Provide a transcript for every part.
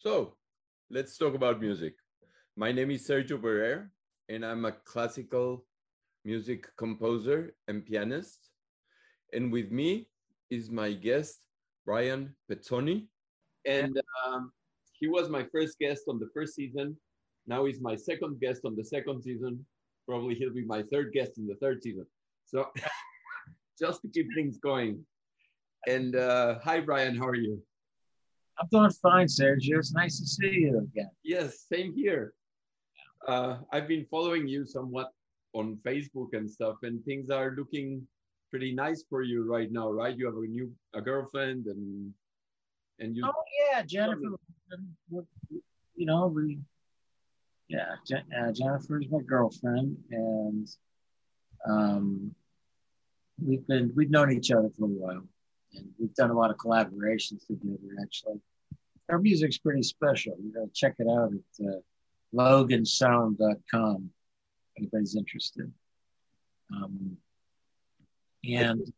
So let's talk about music. My name is Sergio Barrera, and I'm a classical music composer and pianist. And with me is my guest, Brian Pezzoni. And um, he was my first guest on the first season. Now he's my second guest on the second season. Probably he'll be my third guest in the third season. So just to keep things going. And uh, hi, Brian, how are you? I'm doing fine, Sergio. It's nice to see you again. Yes, same here. Uh, I've been following you somewhat on Facebook and stuff, and things are looking pretty nice for you right now, right? You have a new a girlfriend, and and you. Oh yeah, Jennifer. You know we. Yeah, Je- uh, Jennifer's my girlfriend, and um, we've been we've known each other for a while, and we've done a lot of collaborations together. Actually, our music's pretty special. You gotta check it out at uh, logansound.com if anybody's interested. Um, and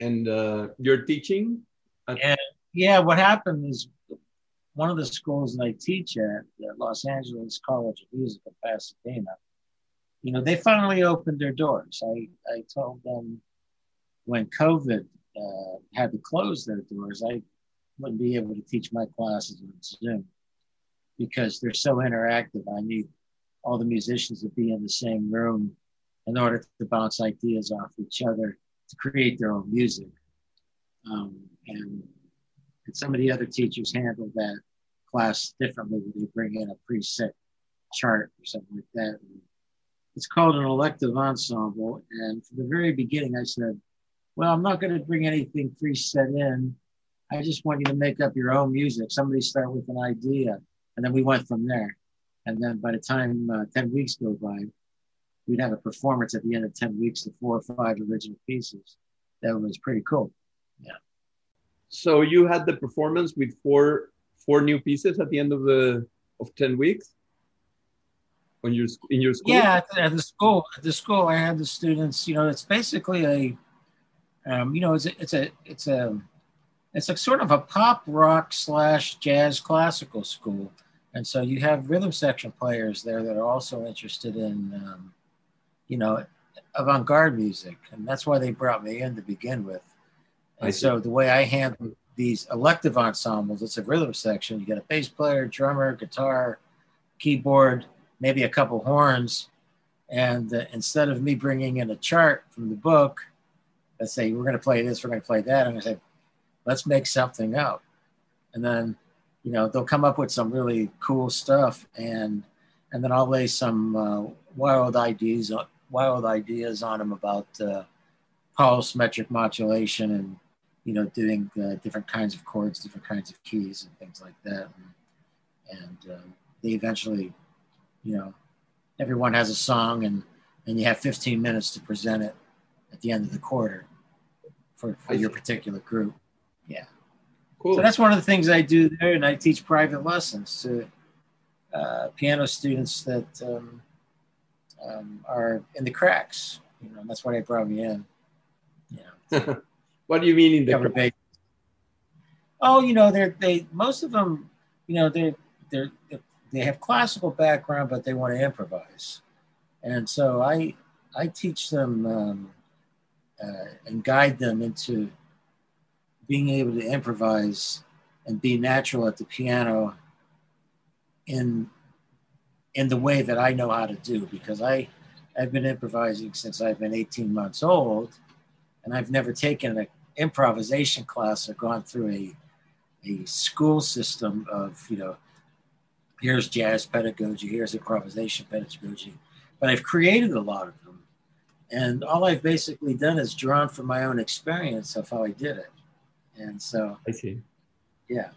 and uh, you're teaching. At- and yeah, what happened is one of the schools that I teach at, the Los Angeles College of Music in Pasadena, you know, they finally opened their doors. I, I told them when COVID uh, had to close their doors, I wouldn't be able to teach my classes on Zoom because they're so interactive. I need all the musicians to be in the same room in order to bounce ideas off each other to create their own music. Um, and, and some of the other teachers handle that class differently when they bring in a preset chart or something like that. And it's called an elective ensemble. And from the very beginning, I said, well, I'm not going to bring anything preset in. I just want you to make up your own music. Somebody start with an idea. And then we went from there. And then by the time uh, 10 weeks go by, we'd have a performance at the end of 10 weeks of four or five original pieces. That was pretty cool. Yeah. So you had the performance with four four new pieces at the end of the of 10 weeks on your in your school? Yeah, at the school. At the school, I had the students. You know, it's basically a, um, you know, it's a, it's a, it's a, it's a sort of a pop rock slash jazz classical school, and so you have rhythm section players there that are also interested in, um, you know, avant-garde music, and that's why they brought me in to begin with. And so the way I handle these elective ensembles, it's a rhythm section. You got a bass player, drummer, guitar, keyboard, maybe a couple horns. And uh, instead of me bringing in a chart from the book, let's say we're going to play this, we're going to play that, I'm going to say, let's make something up. And then, you know, they'll come up with some really cool stuff, and and then I'll lay some uh, wild ideas, wild ideas on them about uh, pulse metric modulation and you know doing uh, different kinds of chords, different kinds of keys, and things like that. And, and uh, they eventually you know, everyone has a song and, and you have 15 minutes to present it at the end of the quarter for, for your particular group. Yeah. Cool. So that's one of the things I do there. And I teach private lessons to uh, piano students that um, um, are in the cracks. You know, that's why they brought me in. Yeah. what do you mean in the cracks? Oh, you know, they're, they, most of them, you know, they're, they're, they're they have classical background, but they want to improvise. And so I, I teach them um, uh, and guide them into being able to improvise and be natural at the piano in in the way that I know how to do because I I've been improvising since I've been 18 months old and I've never taken an improvisation class or gone through a a school system of you know here's jazz pedagogy, here's improvisation pedagogy. But I've created a lot of them. And all I've basically done is drawn from my own experience of how I did it. And so I see. Yeah.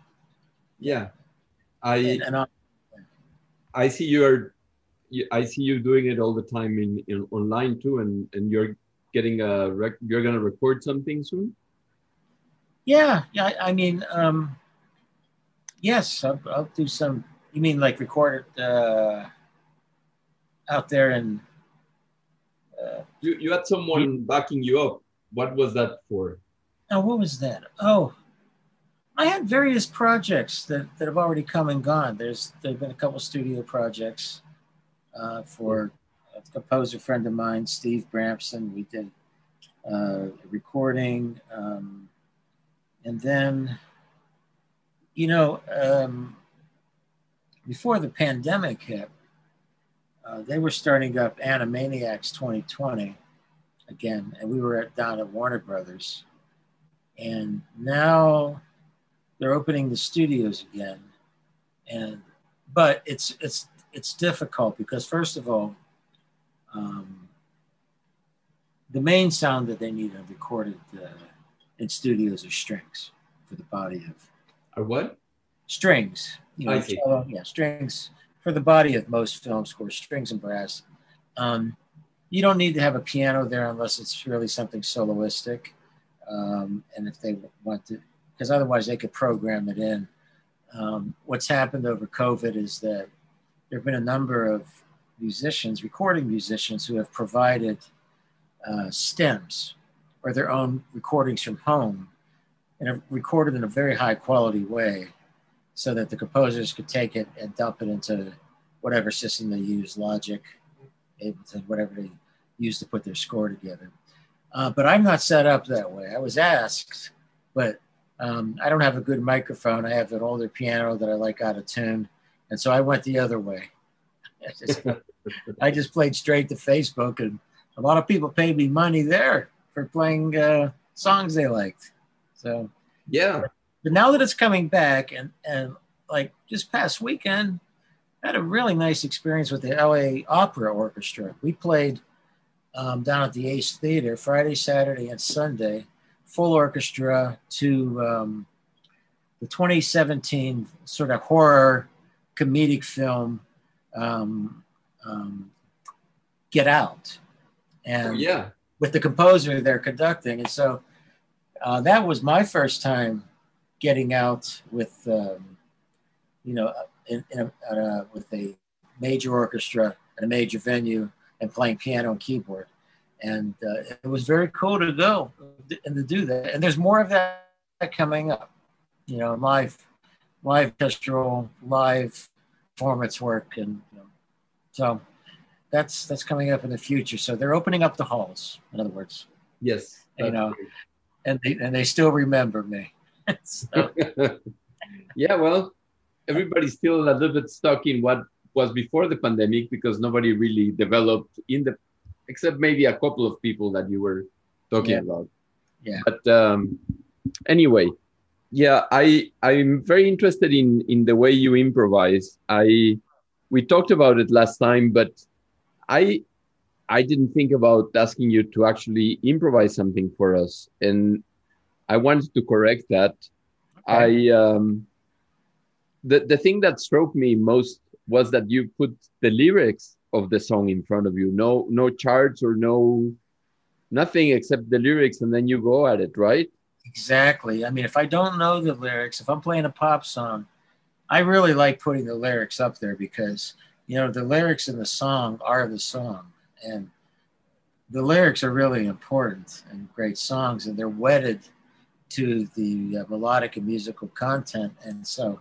Yeah. I and, and I see you're I see you doing it all the time in, in online too and and you're getting a rec- you're going to record something soon? Yeah, yeah, I, I mean um yes, I'll, I'll do some you mean like record it uh, out there and? Uh, you you had someone backing you up. What was that for? Oh, what was that? Oh, I had various projects that, that have already come and gone. There's there've been a couple studio projects uh, for a composer friend of mine, Steve Bramson. We did uh, recording, um, and then, you know, um, before the pandemic hit, uh, they were starting up Animaniacs 2020 again, and we were at, down at Warner Brothers, and now they're opening the studios again, and but it's it's it's difficult because first of all, um, the main sound that they need are recorded uh, in studios are strings for the body of. Or what? Strings. You know, cello, yeah, strings for the body of most film scores, strings and brass. Um, you don't need to have a piano there unless it's really something soloistic. Um, and if they want to, because otherwise they could program it in. Um, what's happened over COVID is that there have been a number of musicians, recording musicians, who have provided uh, stems or their own recordings from home and have recorded in a very high quality way so that the composers could take it and dump it into whatever system they use, Logic, Ableton, whatever they use to put their score together. Uh, but I'm not set up that way. I was asked, but um, I don't have a good microphone. I have an older piano that I like out of tune. And so I went the other way. I just, I just played straight to Facebook, and a lot of people paid me money there for playing uh, songs they liked. So, yeah. But now that it's coming back, and, and like just past weekend, I had a really nice experience with the LA Opera Orchestra. We played um, down at the Ace Theater Friday, Saturday, and Sunday full orchestra to um, the 2017 sort of horror comedic film um, um, Get Out. And oh, yeah. with the composer they're conducting. And so uh, that was my first time getting out with, um, you know, in, in a, a, with a major orchestra at a major venue and playing piano and keyboard and uh, it was very cool to go and to do that. And there's more of that coming up, you know, live, live orchestral, live performance work, and you know, so that's that's coming up in the future. So they're opening up the halls, in other words. Yes, you know, great. and they and they still remember me. yeah, well, everybody's still a little bit stuck in what was before the pandemic because nobody really developed in the except maybe a couple of people that you were talking yeah. about. Yeah. But um, anyway, yeah, I I'm very interested in in the way you improvise. I we talked about it last time, but I I didn't think about asking you to actually improvise something for us, and I wanted to correct that. Okay. I um, the the thing that struck me most was that you put the lyrics of the song in front of you. No no charts or no nothing except the lyrics and then you go at it right? Exactly. I mean if i don't know the lyrics if i'm playing a pop song i really like putting the lyrics up there because you know the lyrics in the song are the song and the lyrics are really important and great songs and they're wedded to the uh, melodic and musical content and so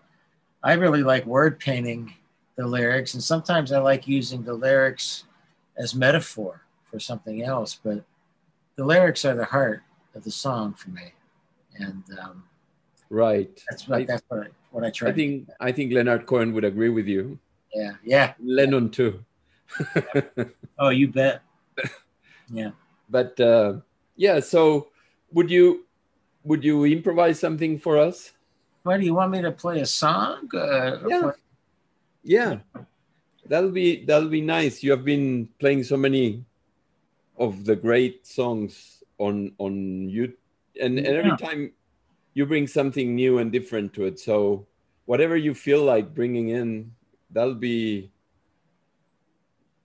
i really like word painting the lyrics. And sometimes I like using the lyrics as metaphor for something else, but the lyrics are the heart of the song for me. And um, right, that's what I, that's what I, what I try. I think I think Leonard Cohen would agree with you. Yeah, yeah. Lennon too. oh, you bet. Yeah. But uh, yeah, so would you would you improvise something for us? Why do you want me to play a song? Uh, yeah yeah. That'll be that'll be nice. You have been playing so many of the great songs on on you and, and every time you bring something new and different to it. So whatever you feel like bringing in that'll be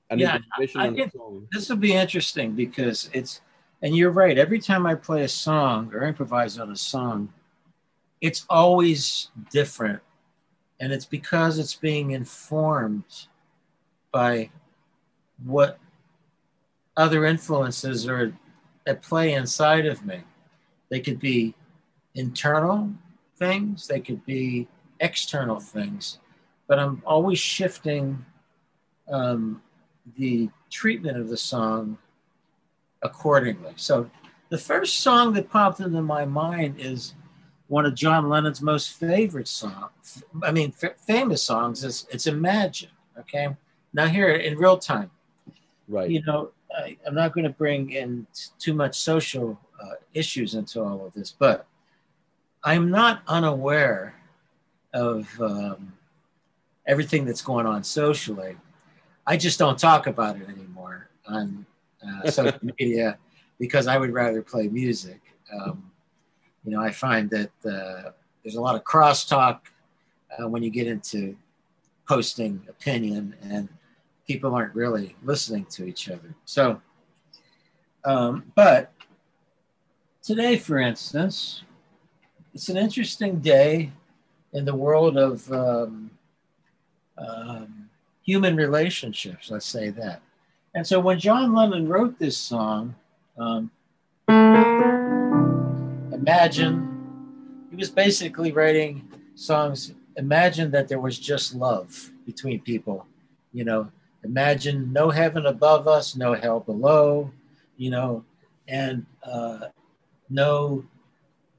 an yeah, I, I this will be interesting because it's and you're right every time i play a song or improvise on a song it's always different and it's because it's being informed by what other influences are at play inside of me. They could be internal, things, they could be external things, but I'm always shifting um, the treatment of the song accordingly. So the first song that popped into my mind is one of John Lennon's most favorite songs. I mean, f- famous songs. Is it's Imagine. Okay, now here in real time. Right. You know, I, am not going to bring in t- too much social uh, issues into all of this, but I'm not unaware of um, everything that's going on socially. I just don't talk about it anymore on uh, social media because I would rather play music. Um, you know, I find that uh, there's a lot of crosstalk uh, when you get into posting opinion, and people aren't really listening to each other. So, um, but today, for instance, it's an interesting day in the world of um, um, human relationships, let's say that. And so when John Lennon wrote this song, um, Imagine, he was basically writing songs. Imagine that there was just love between people, you know. Imagine no heaven above us, no hell below, you know, and uh, no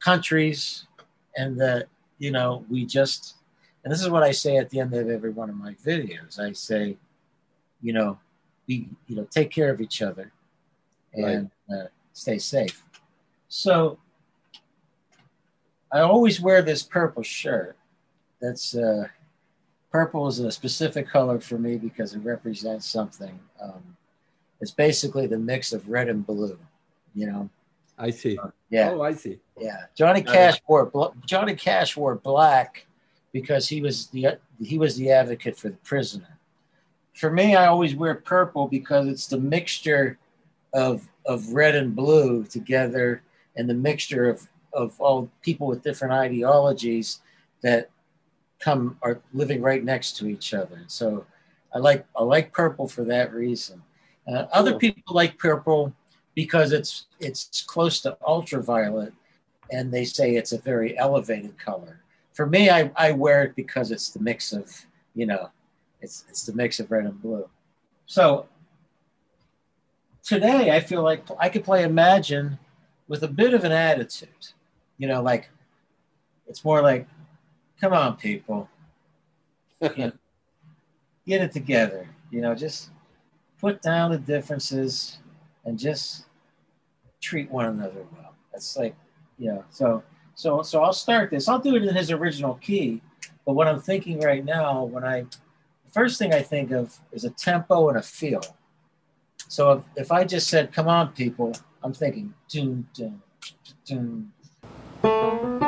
countries, and that, you know, we just, and this is what I say at the end of every one of my videos. I say, you know, be, you know, take care of each other and right. uh, stay safe. So I always wear this purple shirt. That's uh, purple is a specific color for me because it represents something. Um, it's basically the mix of red and blue. You know. I see. Uh, yeah. Oh, I see. Yeah. Johnny Cash wore Johnny Cash wore black because he was the he was the advocate for the prisoner. For me, I always wear purple because it's the mixture of of red and blue together, and the mixture of of all people with different ideologies that come are living right next to each other. So I like I like purple for that reason. Uh. Other people like purple because it's it's close to ultraviolet, and they say it's a very elevated color. For me, I, I wear it because it's the mix of you know, it's it's the mix of red and blue. So today, I feel like I could play Imagine with a bit of an attitude you know, like it's more like, come on, people, get it together. You know, just put down the differences and just treat one another well. That's like, you know, so so so I'll start this. I'll do it in his original key, but what I'm thinking right now, when I the first thing I think of is a tempo and a feel. So if, if I just said, "Come on, people," I'm thinking, dun, dun, dun, Thank you.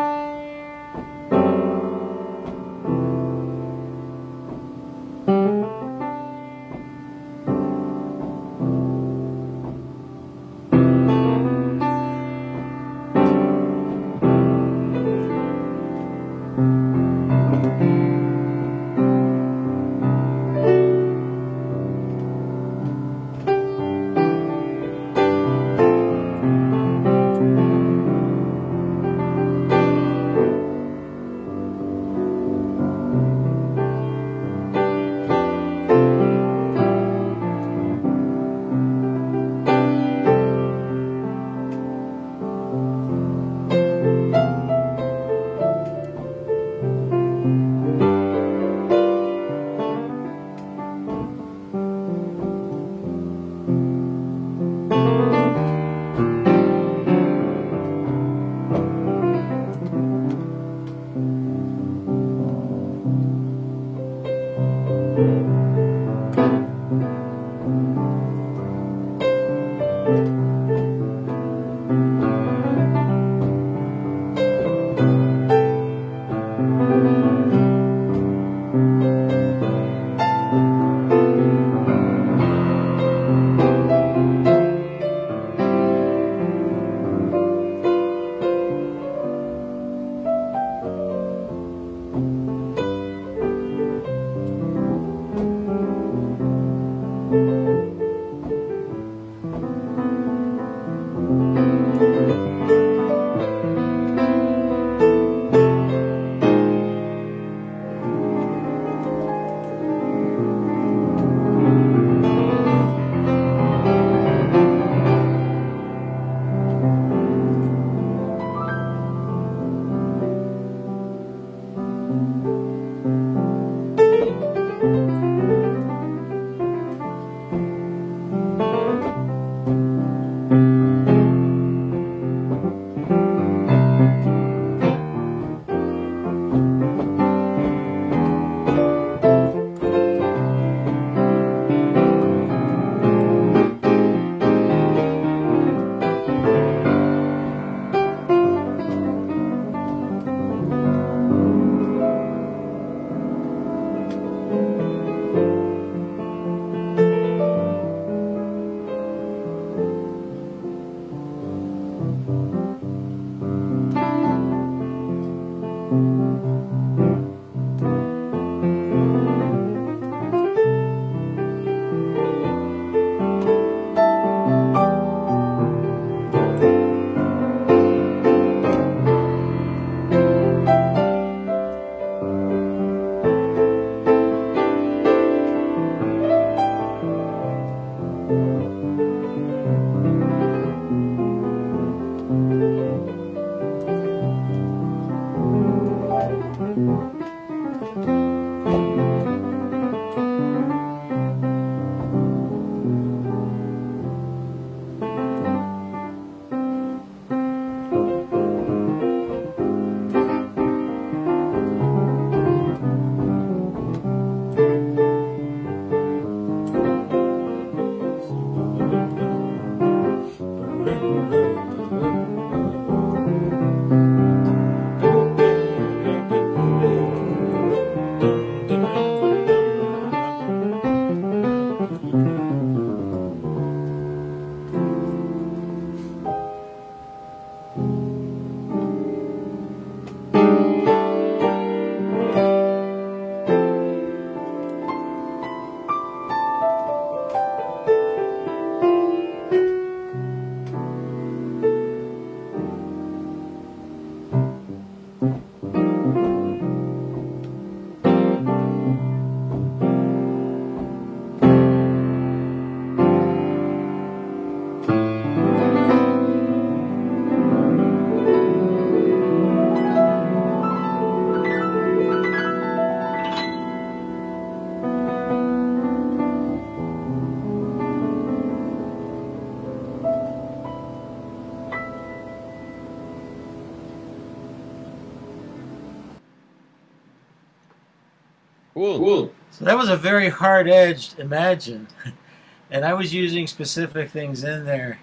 Cool. Cool. So that was a very hard edged imagine. and I was using specific things in there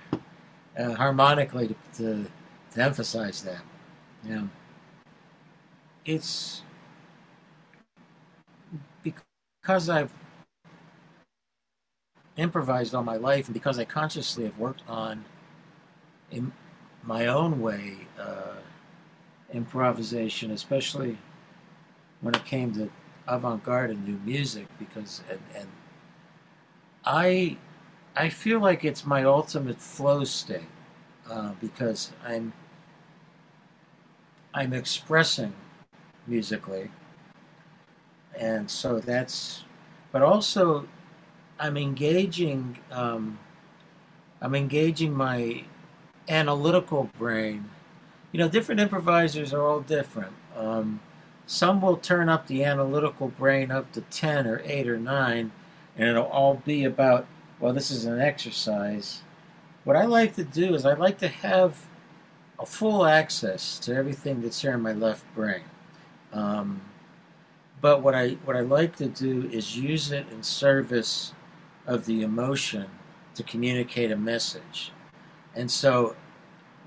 uh, harmonically to, to, to emphasize that. Yeah. It's because I've improvised all my life and because I consciously have worked on in my own way uh, improvisation, especially when it came to avant-garde and new music because and, and I I feel like it's my ultimate flow state uh, because I'm I'm expressing musically, and so that's. But also, I'm engaging. Um, I'm engaging my analytical brain. You know, different improvisers are all different. Um, some will turn up the analytical brain up to 10 or 8 or 9, and it'll all be about, well, this is an exercise. What I like to do is I like to have a full access to everything that's here in my left brain. Um, but what I what I like to do is use it in service of the emotion to communicate a message. And so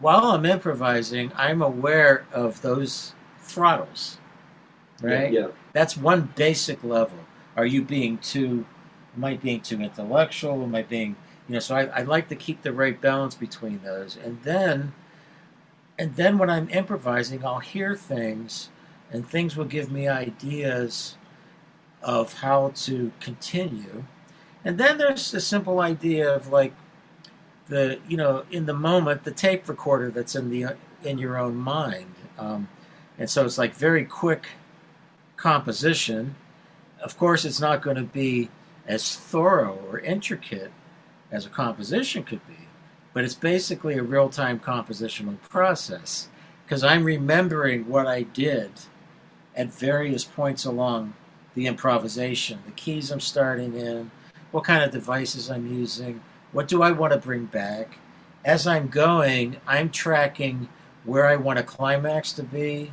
while I'm improvising, I'm aware of those throttles right? Yeah, yeah. That's one basic level. Are you being too, am I being too intellectual? Am I being, you know, so I, I like to keep the right balance between those. And then, and then when I'm improvising, I'll hear things and things will give me ideas of how to continue. And then there's a simple idea of like the, you know, in the moment, the tape recorder that's in the, in your own mind. Um, and so it's like very quick composition. Of course, it's not going to be as thorough or intricate as a composition could be, but it's basically a real time compositional process because I'm remembering what I did at various points along the improvisation, the keys I'm starting in, what kind of devices I'm using, what do I want to bring back. As I'm going, I'm tracking where I want a climax to be.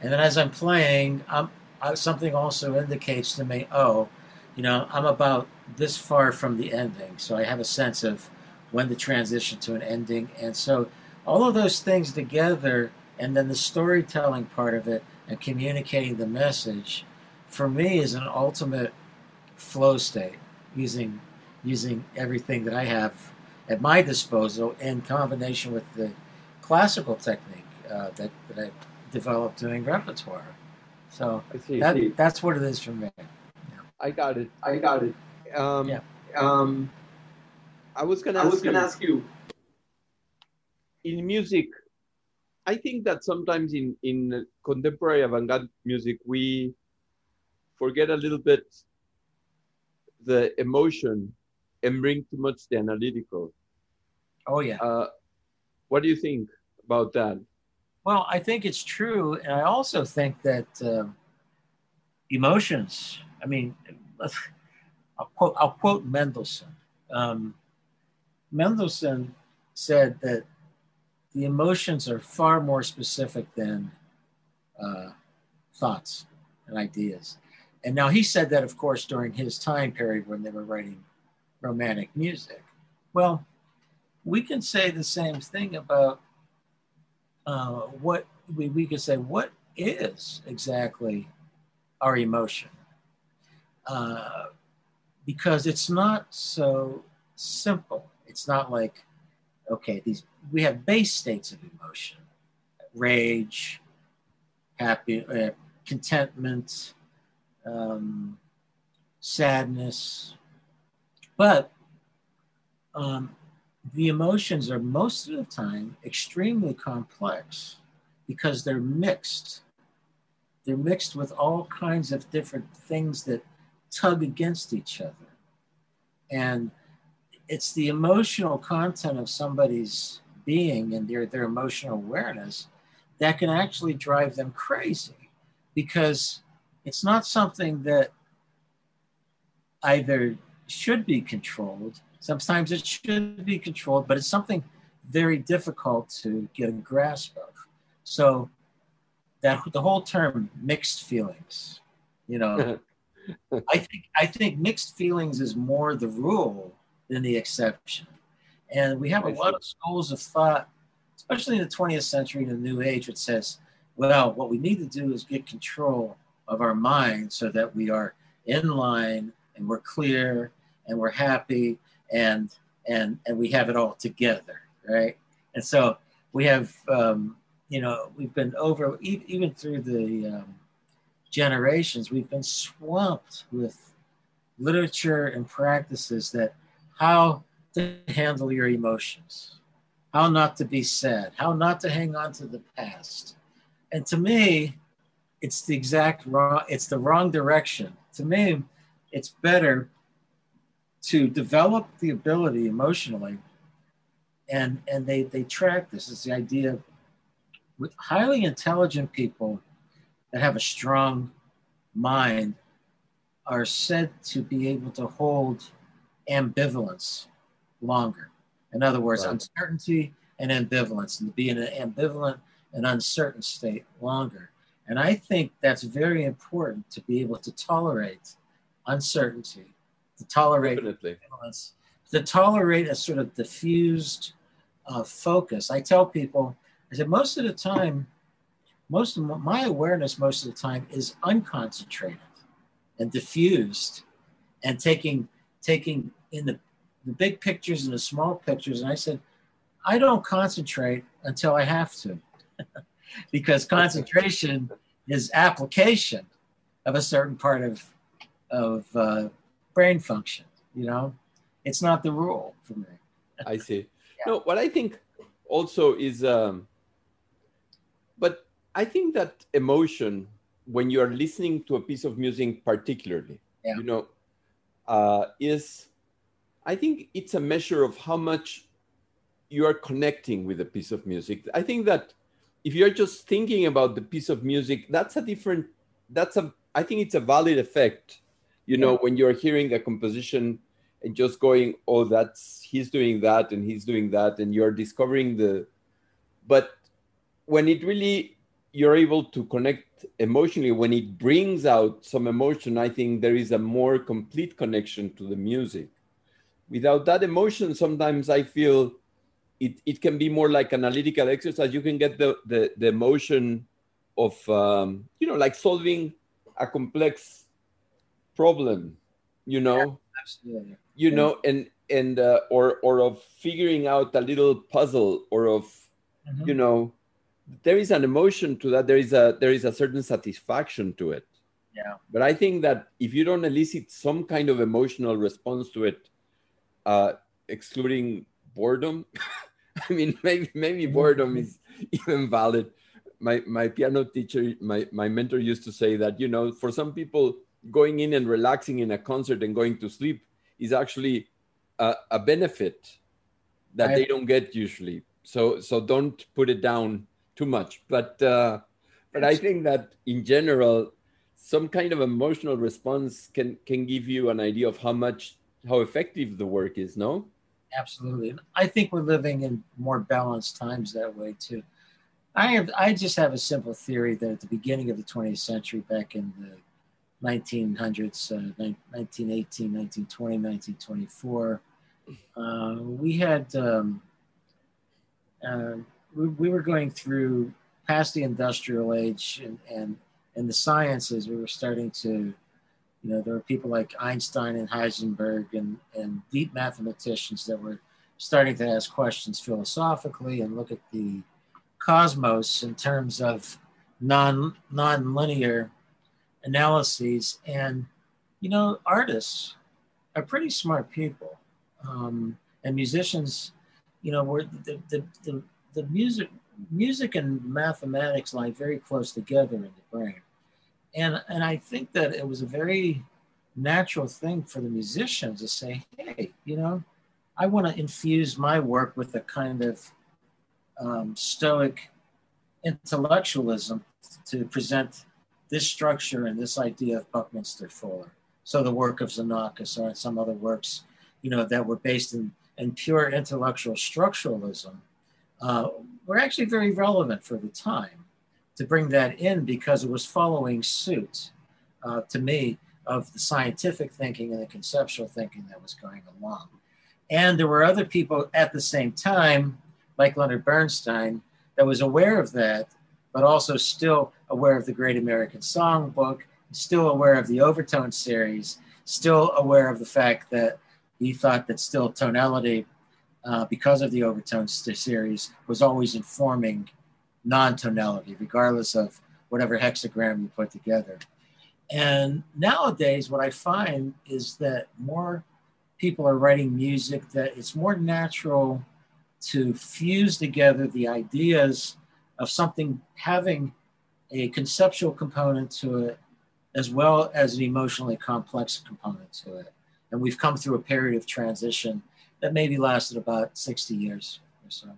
And then as I'm playing, I'm uh, something also indicates to me, oh, you know, I'm about this far from the ending. So I have a sense of when to transition to an ending. And so all of those things together, and then the storytelling part of it and communicating the message, for me is an ultimate flow state using using everything that I have at my disposal in combination with the classical technique uh, that, that I developed doing repertoire. So I see, that, see. that's what it is for me. I got it. I got it. Um, yeah. Um, I was gonna. I was gonna ask you. In music, I think that sometimes in in contemporary avant-garde music we forget a little bit the emotion and bring too much the analytical. Oh yeah. Uh, what do you think about that? Well, I think it's true, and I also think that uh, emotions. I mean, I'll quote, I'll quote Mendelssohn. Um, Mendelssohn said that the emotions are far more specific than uh, thoughts and ideas. And now he said that, of course, during his time period when they were writing romantic music. Well, we can say the same thing about uh, what we, we could say, what is exactly our emotion? Uh, because it's not so simple. It's not like, okay, these we have base states of emotion, rage, happy, uh, contentment, um, sadness, but um, the emotions are most of the time extremely complex because they're mixed. They're mixed with all kinds of different things that tug against each other. And it's the emotional content of somebody's being and their, their emotional awareness that can actually drive them crazy because it's not something that either should be controlled Sometimes it should be controlled, but it's something very difficult to get a grasp of. So that the whole term mixed feelings, you know, I think I think mixed feelings is more the rule than the exception. And we have a lot of schools of thought, especially in the 20th century and the New Age, that says, well, what we need to do is get control of our mind so that we are in line and we're clear and we're happy and and and we have it all together, right? And so we have, um, you know, we've been over even through the um, generations, we've been swamped with literature and practices that how to handle your emotions, how not to be sad, how not to hang on to the past. And to me, it's the exact wrong, it's the wrong direction. To me, it's better to develop the ability emotionally and and they they track this is the idea with highly intelligent people that have a strong mind are said to be able to hold ambivalence longer. In other words, right. uncertainty and ambivalence, and to be in an ambivalent and uncertain state longer. And I think that's very important to be able to tolerate uncertainty, to tolerate ambivalence, to tolerate a sort of diffused uh, focus. I tell people, I said, most of the time, most of my awareness most of the time is unconcentrated and diffused and taking taking in the, the big pictures and the small pictures. And i said i don't concentrate until i have to. Because concentration is application of a certain part of of uh, brain function you know it's not the rule for me i see yeah. no what i think also is um but I think that emotion, when you are listening to a piece of music, particularly, yeah. you know, uh, is I think it's a measure of how much you are connecting with a piece of music. I think that if you're just thinking about the piece of music, that's a different. That's a. I think it's a valid effect. You know, yeah. when you're hearing a composition and just going, "Oh, that's he's doing that and he's doing that," and you're discovering the. But when it really you're able to connect emotionally when it brings out some emotion i think there is a more complete connection to the music without that emotion sometimes i feel it, it can be more like analytical exercise you can get the the, the emotion of um, you know like solving a complex problem you know yeah, absolutely. you yeah. know and and uh, or or of figuring out a little puzzle or of mm-hmm. you know there is an emotion to that there is a there is a certain satisfaction to it yeah but i think that if you don't elicit some kind of emotional response to it uh excluding boredom i mean maybe maybe boredom is even valid my my piano teacher my my mentor used to say that you know for some people going in and relaxing in a concert and going to sleep is actually a, a benefit that I, they don't get usually so so don't put it down too much. But uh, but I think that in general, some kind of emotional response can can give you an idea of how much how effective the work is. No. Absolutely, I think we're living in more balanced times that way too. I have I just have a simple theory that at the beginning of the 20th century, back in the 1900s, uh, 1918, 1920, 1924, uh, we had um, uh, we, we were going through past the industrial age and, and, and the sciences, we were starting to, you know, there were people like Einstein and Heisenberg and, and deep mathematicians that were starting to ask questions philosophically and look at the cosmos in terms of non non-linear analyses. And, you know, artists are pretty smart people. Um, and musicians, you know, were the, the, the, the music music and mathematics lie very close together in the brain. And and I think that it was a very natural thing for the musicians to say, hey, you know, I want to infuse my work with a kind of um, stoic intellectualism to present this structure and this idea of Buckminster Fuller. So the work of Xenakis or some other works, you know, that were based in, in pure intellectual structuralism uh, were actually very relevant for the time to bring that in because it was following suit uh, to me of the scientific thinking and the conceptual thinking that was going along. And there were other people at the same time, like Leonard Bernstein, that was aware of that, but also still aware of the Great American Songbook, still aware of the Overtone series, still aware of the fact that he thought that still tonality, uh, because of the Overtone series, was always informing non tonality, regardless of whatever hexagram you put together. And nowadays, what I find is that more people are writing music that it's more natural to fuse together the ideas of something having a conceptual component to it as well as an emotionally complex component to it. And we've come through a period of transition that maybe lasted about 60 years or so.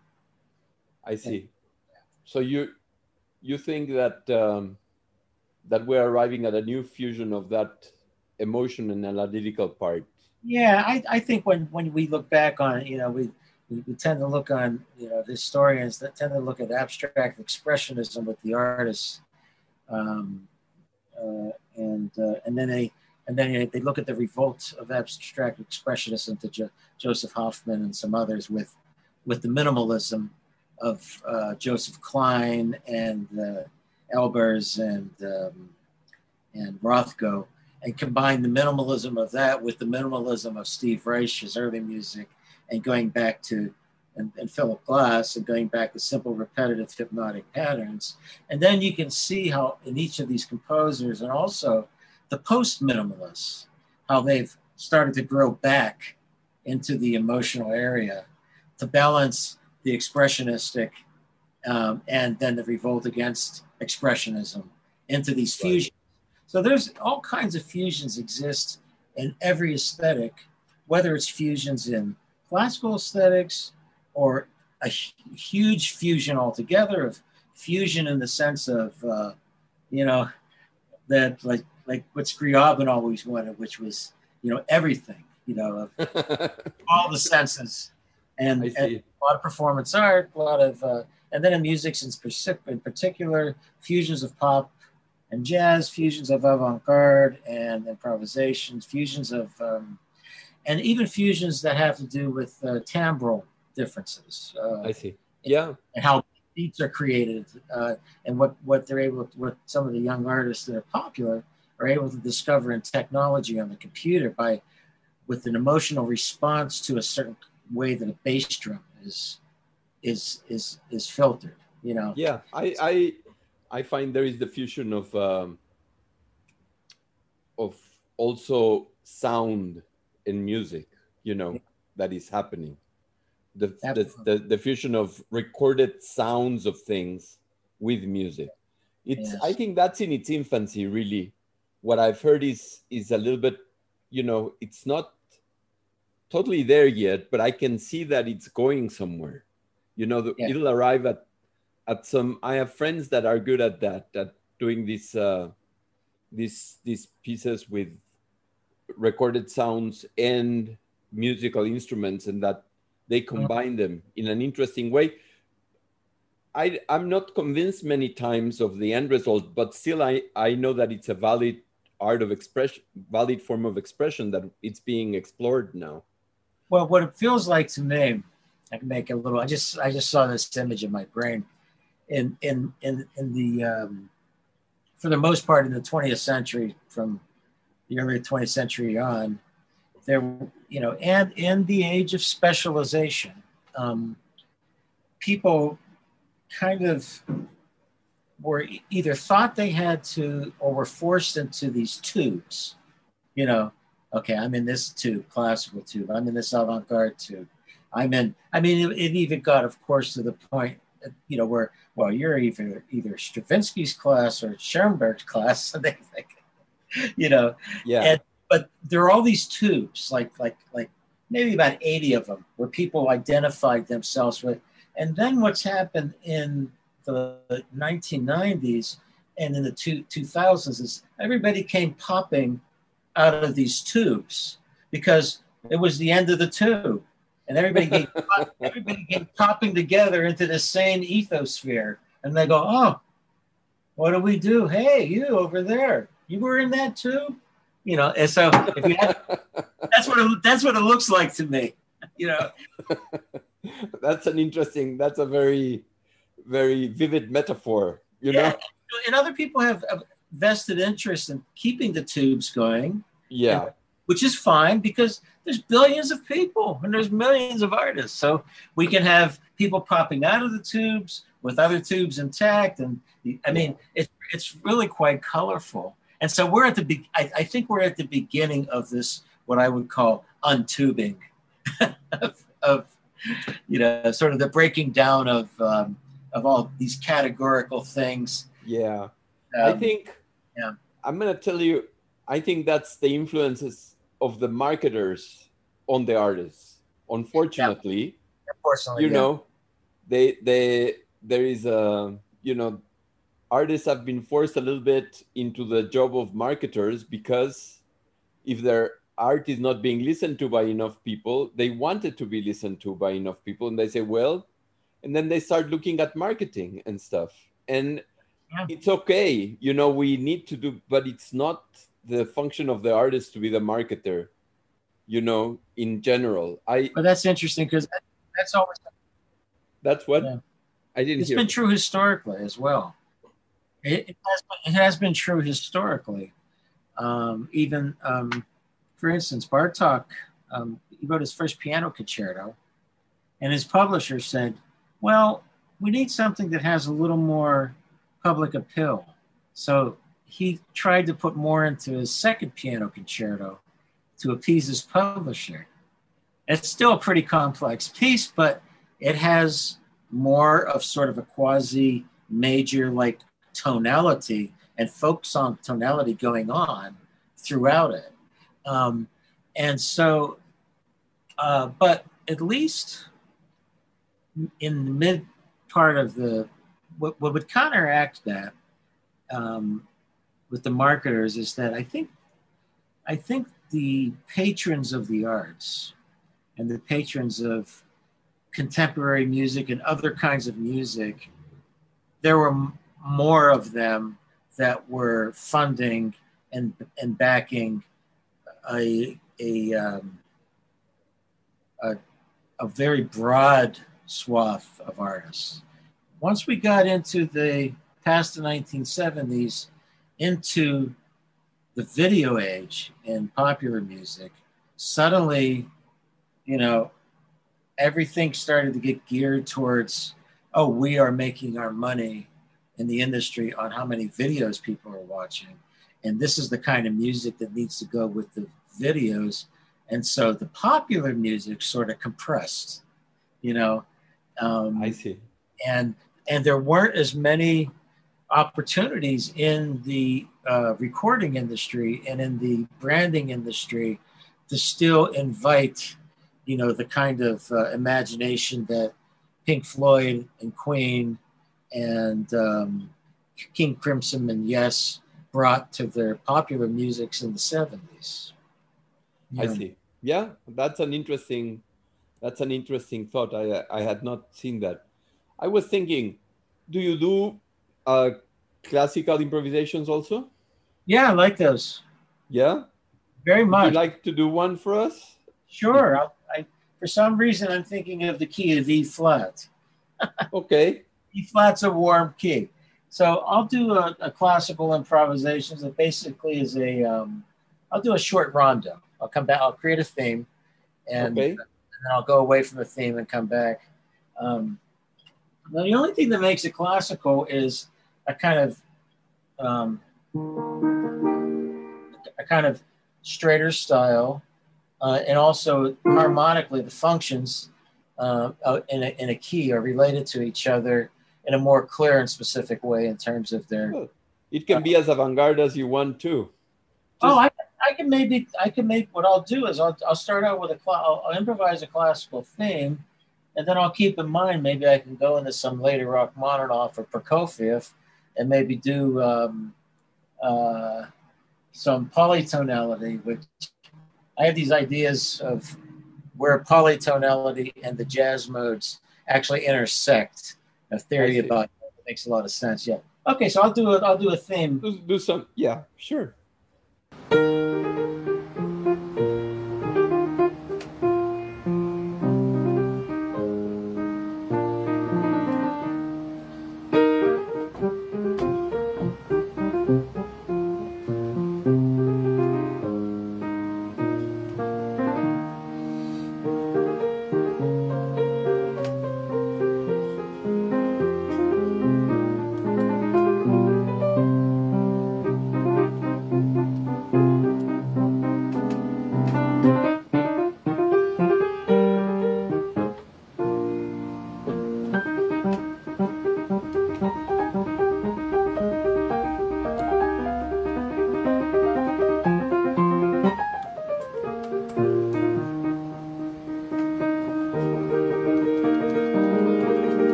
I see. So you you think that um, that we're arriving at a new fusion of that emotion and analytical part. Yeah, I, I think when, when we look back on it, you know, we, we, we tend to look on, you know, historians that tend to look at abstract expressionism with the artists. Um, uh, and, uh, and then they, and then they look at the revolt of abstract expressionism to jo- Joseph Hoffman and some others with, with the minimalism of uh, Joseph Klein and uh, Albers and um, and Rothko, and combine the minimalism of that with the minimalism of Steve Reich's early music, and going back to and, and, Philip Glass and going back to simple repetitive hypnotic patterns, and then you can see how in each of these composers and also the post minimalists, how they've started to grow back into the emotional area to balance the expressionistic um, and then the revolt against expressionism into these right. fusions. So there's all kinds of fusions exist in every aesthetic, whether it's fusions in classical aesthetics or a huge fusion altogether of fusion in the sense of, uh, you know, that like like what Scriabin always wanted, which was, you know, everything, you know, all the senses. And, and, a lot of performance art, a lot of uh, and then in music, in particular, fusions of pop and jazz, fusions of avant-garde and improvisations, fusions of, um, and even fusions that have to do with uh, timbral differences. Uh, I see. Yeah. And how beats are created uh, and what, what they're able to, what some of the young artists that are popular are able to discover in technology on the computer by, with an emotional response to a certain way that a bass drum is is is is filtered you know yeah i i i find there is the fusion of um of also sound and music you know that is happening. The, the, the the fusion of recorded sounds of things with music. It's yes. i think that's in its infancy really. What i've heard is is a little bit you know it's not totally there yet but i can see that it's going somewhere. You know the, yeah. it'll arrive at at some i have friends that are good at that at doing these uh these these pieces with recorded sounds and musical instruments and that they uh-huh. combine them in an interesting way I, i'm not convinced many times of the end result but still i i know that it's a valid art of expression valid form of expression that it's being explored now well what it feels like to me I can make a little. I just I just saw this image in my brain, in in in in the um, for the most part in the 20th century, from the early 20th century on, there you know, and in the age of specialization, um, people kind of were either thought they had to or were forced into these tubes. You know, okay, I'm in this tube, classical tube. I'm in this avant-garde tube I'm in. I mean, it, it, even got, of course, to the point, you know, where well, you're either either Stravinsky's class or Schoenberg's class, so they think, you know, yeah. And, but there are all these tubes, like like like maybe about 80 of them, where people identified themselves with. And then what's happened in the 1990s and in the two, 2000s is everybody came popping out of these tubes because it was the end of the tube and everybody came, everybody came popping together into the same ethosphere. And they go, oh, what do we do? Hey, you over there, you were in that too? You know, and so if you have, that's what it, that's what it looks like to me. You know, that's an interesting. That's a very, very vivid metaphor. You yeah. know, and other people have vested interest in keeping the tubes going. Yeah. And, which is fine because there's billions of people and there's millions of artists. So we can have people popping out of the tubes with other tubes intact. And I mean, it's, it's really quite colorful. And so we're at the, be- I, I think we're at the beginning of this, what I would call untubing of, of, you know, sort of the breaking down of, um, of all these categorical things. Yeah. Um, I think, yeah. I'm going to tell you, I think that's the influences of the marketers on the artists. Unfortunately, yeah. Unfortunately, you yeah. know, they they there is a you know artists have been forced a little bit into the job of marketers because if their art is not being listened to by enough people, they want it to be listened to by enough people, and they say, well, and then they start looking at marketing and stuff, and yeah. it's okay, you know, we need to do, but it's not the function of the artist to be the marketer you know in general i but that's interesting because that's always that's what yeah. i didn't It's hear. been true historically as well it, has, been, it has been true historically um, even um, for instance bartok um, he wrote his first piano concerto and his publisher said well we need something that has a little more public appeal so he tried to put more into his second piano concerto to appease his publisher. It's still a pretty complex piece, but it has more of sort of a quasi major like tonality and folk song tonality going on throughout it. Um, and so, uh, but at least in the mid part of the, what, what would counteract that um, with the marketers is that I think I think the patrons of the arts and the patrons of contemporary music and other kinds of music, there were more of them that were funding and and backing a a um, a, a very broad swath of artists. Once we got into the past the 1970s, into the video age in popular music, suddenly, you know, everything started to get geared towards, oh, we are making our money in the industry on how many videos people are watching. And this is the kind of music that needs to go with the videos. And so the popular music sort of compressed, you know. Um, I see. And and there weren't as many opportunities in the uh, recording industry and in the branding industry to still invite, you know, the kind of uh, imagination that Pink Floyd and Queen and um, King Crimson and Yes brought to their popular musics in the 70s. I see. Yeah, that's an interesting that's an interesting thought. I I had not seen that. I was thinking, do you do uh, classical improvisations also? Yeah, I like those. Yeah, very much. Would you like to do one for us? Sure. I, I, for some reason, I'm thinking of the key of E flat. okay. E flat's a warm key. So I'll do a, a classical improvisation that basically is a. Um, I'll do a short rondo. I'll come back. I'll create a theme, and, okay. and then I'll go away from the theme and come back. Um, now the only thing that makes it classical is a kind of um, a kind of straighter style, uh, and also harmonically the functions uh, in, a, in a key are related to each other in a more clear and specific way in terms of their. It can be as avant-garde as you want to. Just... Oh, I, I can maybe I can make what I'll do is I'll, I'll start out with a I'll, I'll improvise a classical theme, and then I'll keep in mind maybe I can go into some later rock Rachmaninoff or Prokofiev, and maybe do um, uh, some polytonality, which I have these ideas of where polytonality and the jazz modes actually intersect. A theory about it makes a lot of sense. Yeah. Okay, so I'll do it. I'll do a theme. Do, do some. Yeah, sure.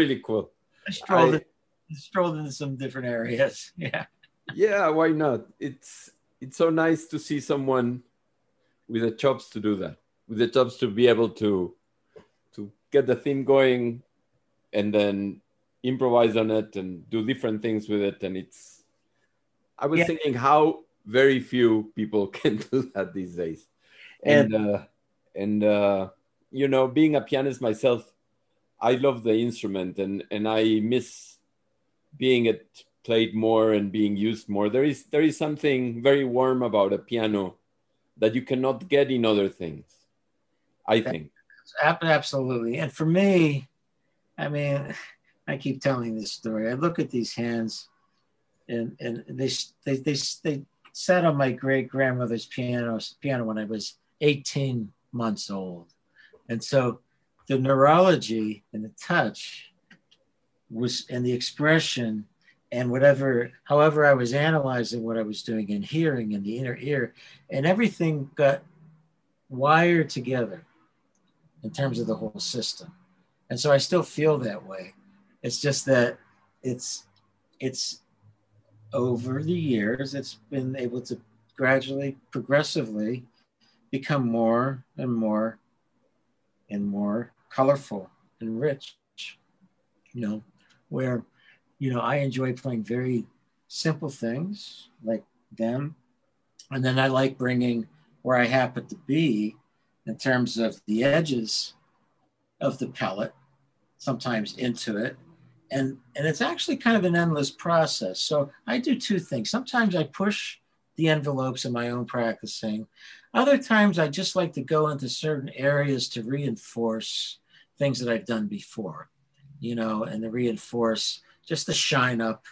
Really cool. I strolled, I- in- strolled into some different areas. Yeah. Yeah, why not? It's it's so nice to see someone with the chops to do that, with the chops to be able to to get the theme going, and then improvise on it and do different things with it. And it's I was Yeah. thinking how very few people can do that these days, and uh, and uh, you know, being a pianist myself, I love the instrument and and I miss being it played more and being used more. There is there is something very warm about a piano that you cannot get in other things. I think. Absolutely. And for me, I mean, I keep telling this story. I look at these hands, and and they they they, they sat on my great grandmother's piano piano when I was 18 months old, and so the neurology and the touch was and the expression and whatever however I was analyzing what I was doing and hearing in the inner ear and everything got wired together in terms of the whole system. And so I still feel that way. It's just that it's it's over the years it's been able to gradually progressively become more and more and more colorful and rich you know where you know i enjoy playing very simple things like them. And then i like bringing where i happen to be in terms of the edges of the pellet sometimes into it. And and it's actually kind of an endless process. So i do two things. Sometimes i push the envelopes in my own practicing. Other times i just like to go into certain areas to reinforce things that i've done before you know and to reinforce just to shine up.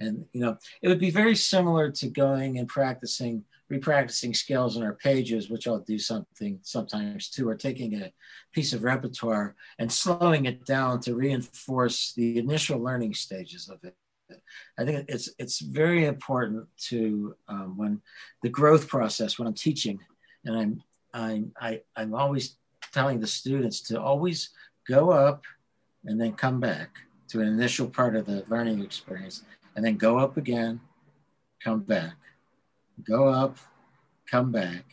And you know it would be very similar to going and practicing repracticing scales on our pages which i'll do something sometimes too or taking a piece of repertoire and slowing it down to reinforce the initial learning stages of it i think it's it's very important to um, when the growth process when i'm teaching and i'm i'm I, i'm always telling the students to always go up and then come back to an initial part of the learning experience and then go up again come back go up come back.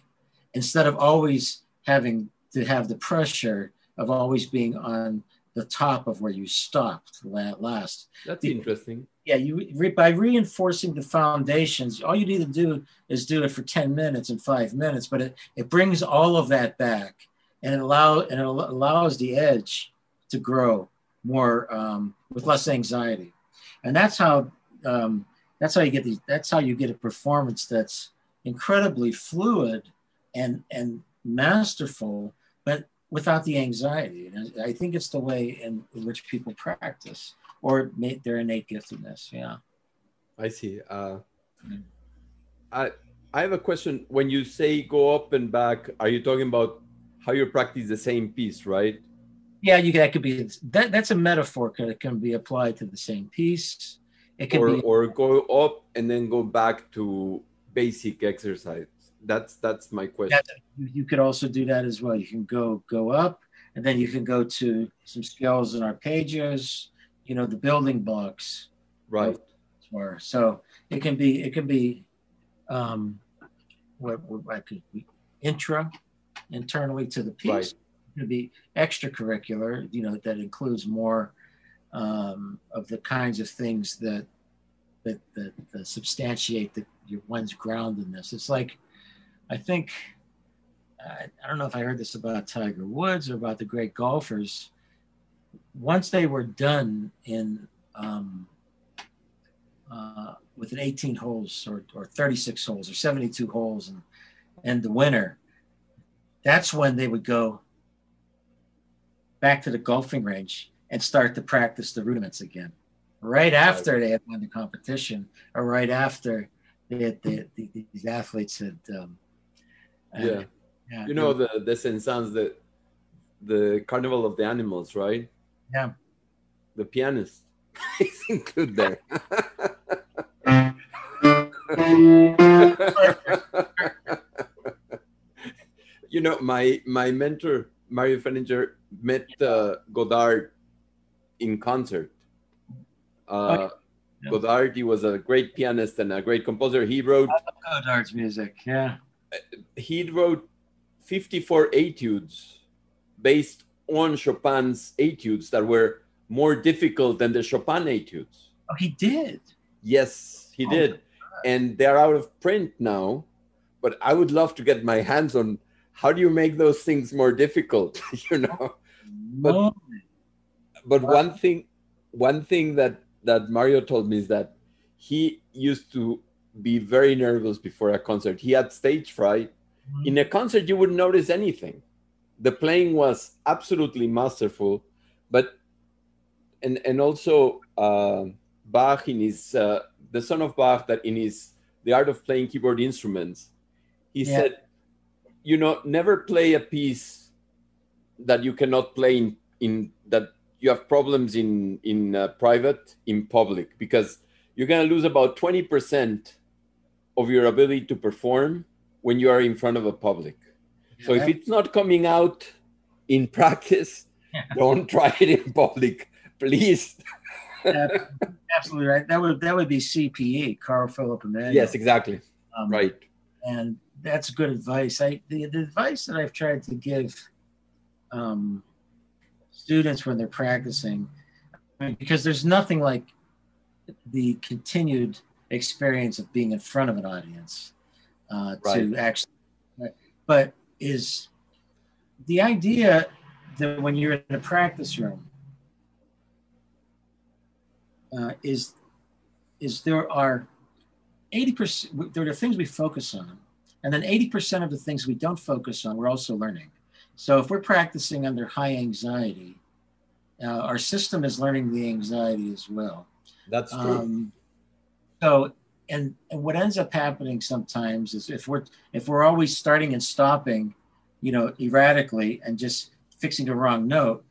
Instead of always having to have the pressure of always being on the top of where you stopped la- last That's The- interesting. yeah you re, by reinforcing the foundations all you need to do is do it for 10 minutes and five minutes but it, it brings all of that back and it allow and it allows the edge to grow more um, with less anxiety and that's how um, that's how you get the that's how you get a performance that's incredibly fluid and and masterful without the anxiety and i think it's the way in which people practice or make their innate giftedness yeah I see. Uh, Mm. I I have a question. When you say go up and back, are you talking about how you practice the same piece, right? yeah you that could be that that's a metaphor that can be applied to the same piece it can Or be or go up and then go back to basic exercise. That's that's my question. You could also do that as well. You can go go up, and then you can go to some skills in arpeggios. You know the building blocks. right. Or so it can be it can be um, what, what I could be intra internally to the piece. Right. It could be extracurricular. You know that includes more um, of the kinds of things that that that, that substantiate the, your one's groundedness. It's like I think I, I don't know if I heard this about Tiger Woods or about the great golfers. Once they were done in um, uh, with an 18 holes or, or 36 holes or 72 holes and and the winner, that's when they would go back to the golfing range and start to practice the rudiments again. Right after they had won the competition, or right after they had, the, the, these athletes had um, uh, Yeah. yeah, You know the the Saint-Saëns, the the Carnival of the Animals, right? Yeah. The pianist is included there. you know, my my mentor Mario Fenninger met uh, Godowsky in concert. Uh, Okay. Yeah. Godowsky was a great pianist and a great composer. He wrote Godowsky's music. Yeah. He wrote 54 etudes based on Chopin's etudes that were more difficult than the Chopin etudes. Oh, he did. Yes, he Oh, did. And they're out of print now. But I would love to get my hands on how do you make those things more difficult, you know? Oh, but- No. But Wow. one thing one thing that that Mario told me is that he used to be very nervous before a concert. He had stage fright. In a concert, you wouldn't notice anything. The playing was absolutely masterful, but and and also uh, Bach in his uh, the son of Bach that in his the art of playing keyboard instruments, he Yeah. said, you know, never play a piece that you cannot play in, in that you have problems in in uh, private in public because you're going to lose about 20% of your ability to perform when you are in front of a public so if it's not coming out in practice Yeah. don't try it in public please Ab- absolutely right. That would that would be CPE, Carl Philipp Emanuel. yes exactly Um, right and that's good advice. I the, the advice that I've tried to give um, students when they're practicing, I mean, because there's nothing like the continued experience of being in front of an audience uh, to Right. actually, but is the idea that when you're in a practice room uh, is is there are 80% there are things we focus on and then 80% of the things we don't focus on we're also learning. So if we're practicing under high anxiety uh, our system is learning the anxiety as well. That's true. Um, so and, and what ends up happening sometimes is if we're if we're always starting and stopping you know erratically and just fixing a wrong note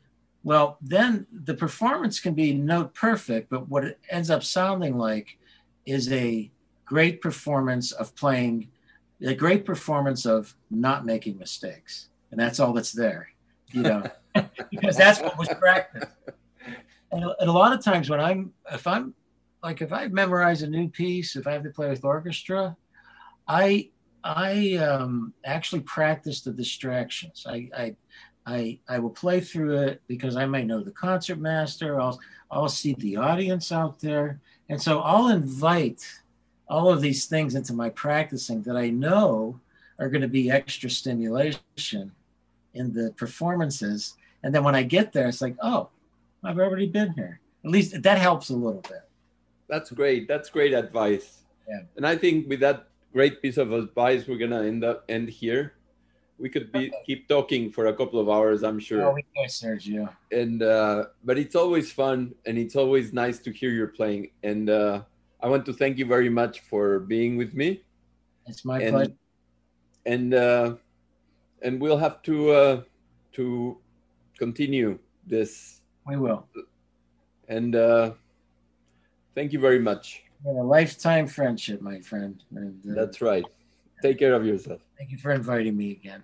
well then the performance can be note perfect but what it ends up sounding like is a great performance of playing a great performance of not making mistakes. And that's all that's there you know because that's what was practiced. And, and a lot of times when i'm if i'm like if i memorize a new piece if i have to play with orchestra i i um actually practice the distractions. I i i i will play through it because i might know the concert master. I'll i'll see the audience out there. And so i'll invite all of these things into my practicing that i know are going to be extra stimulation in the performances. And then when i get there it's like oh i've already been here. At least that helps a little bit That's great. That's great advice. Yeah. And I think with that great piece of advice, we're gonna end up end here. We could be keep talking for a couple of hours, I'm sure. oh we can sergio and uh, but it's always fun and it's always nice to hear you're playing. And uh, I want to thank you very much for being with me. it's my and pleasure and uh, and we'll have to uh, to continue this. we will And uh, thank you very much. A lifetime friendship my friend and uh, That's right. Take care of yourself. thank you for inviting me again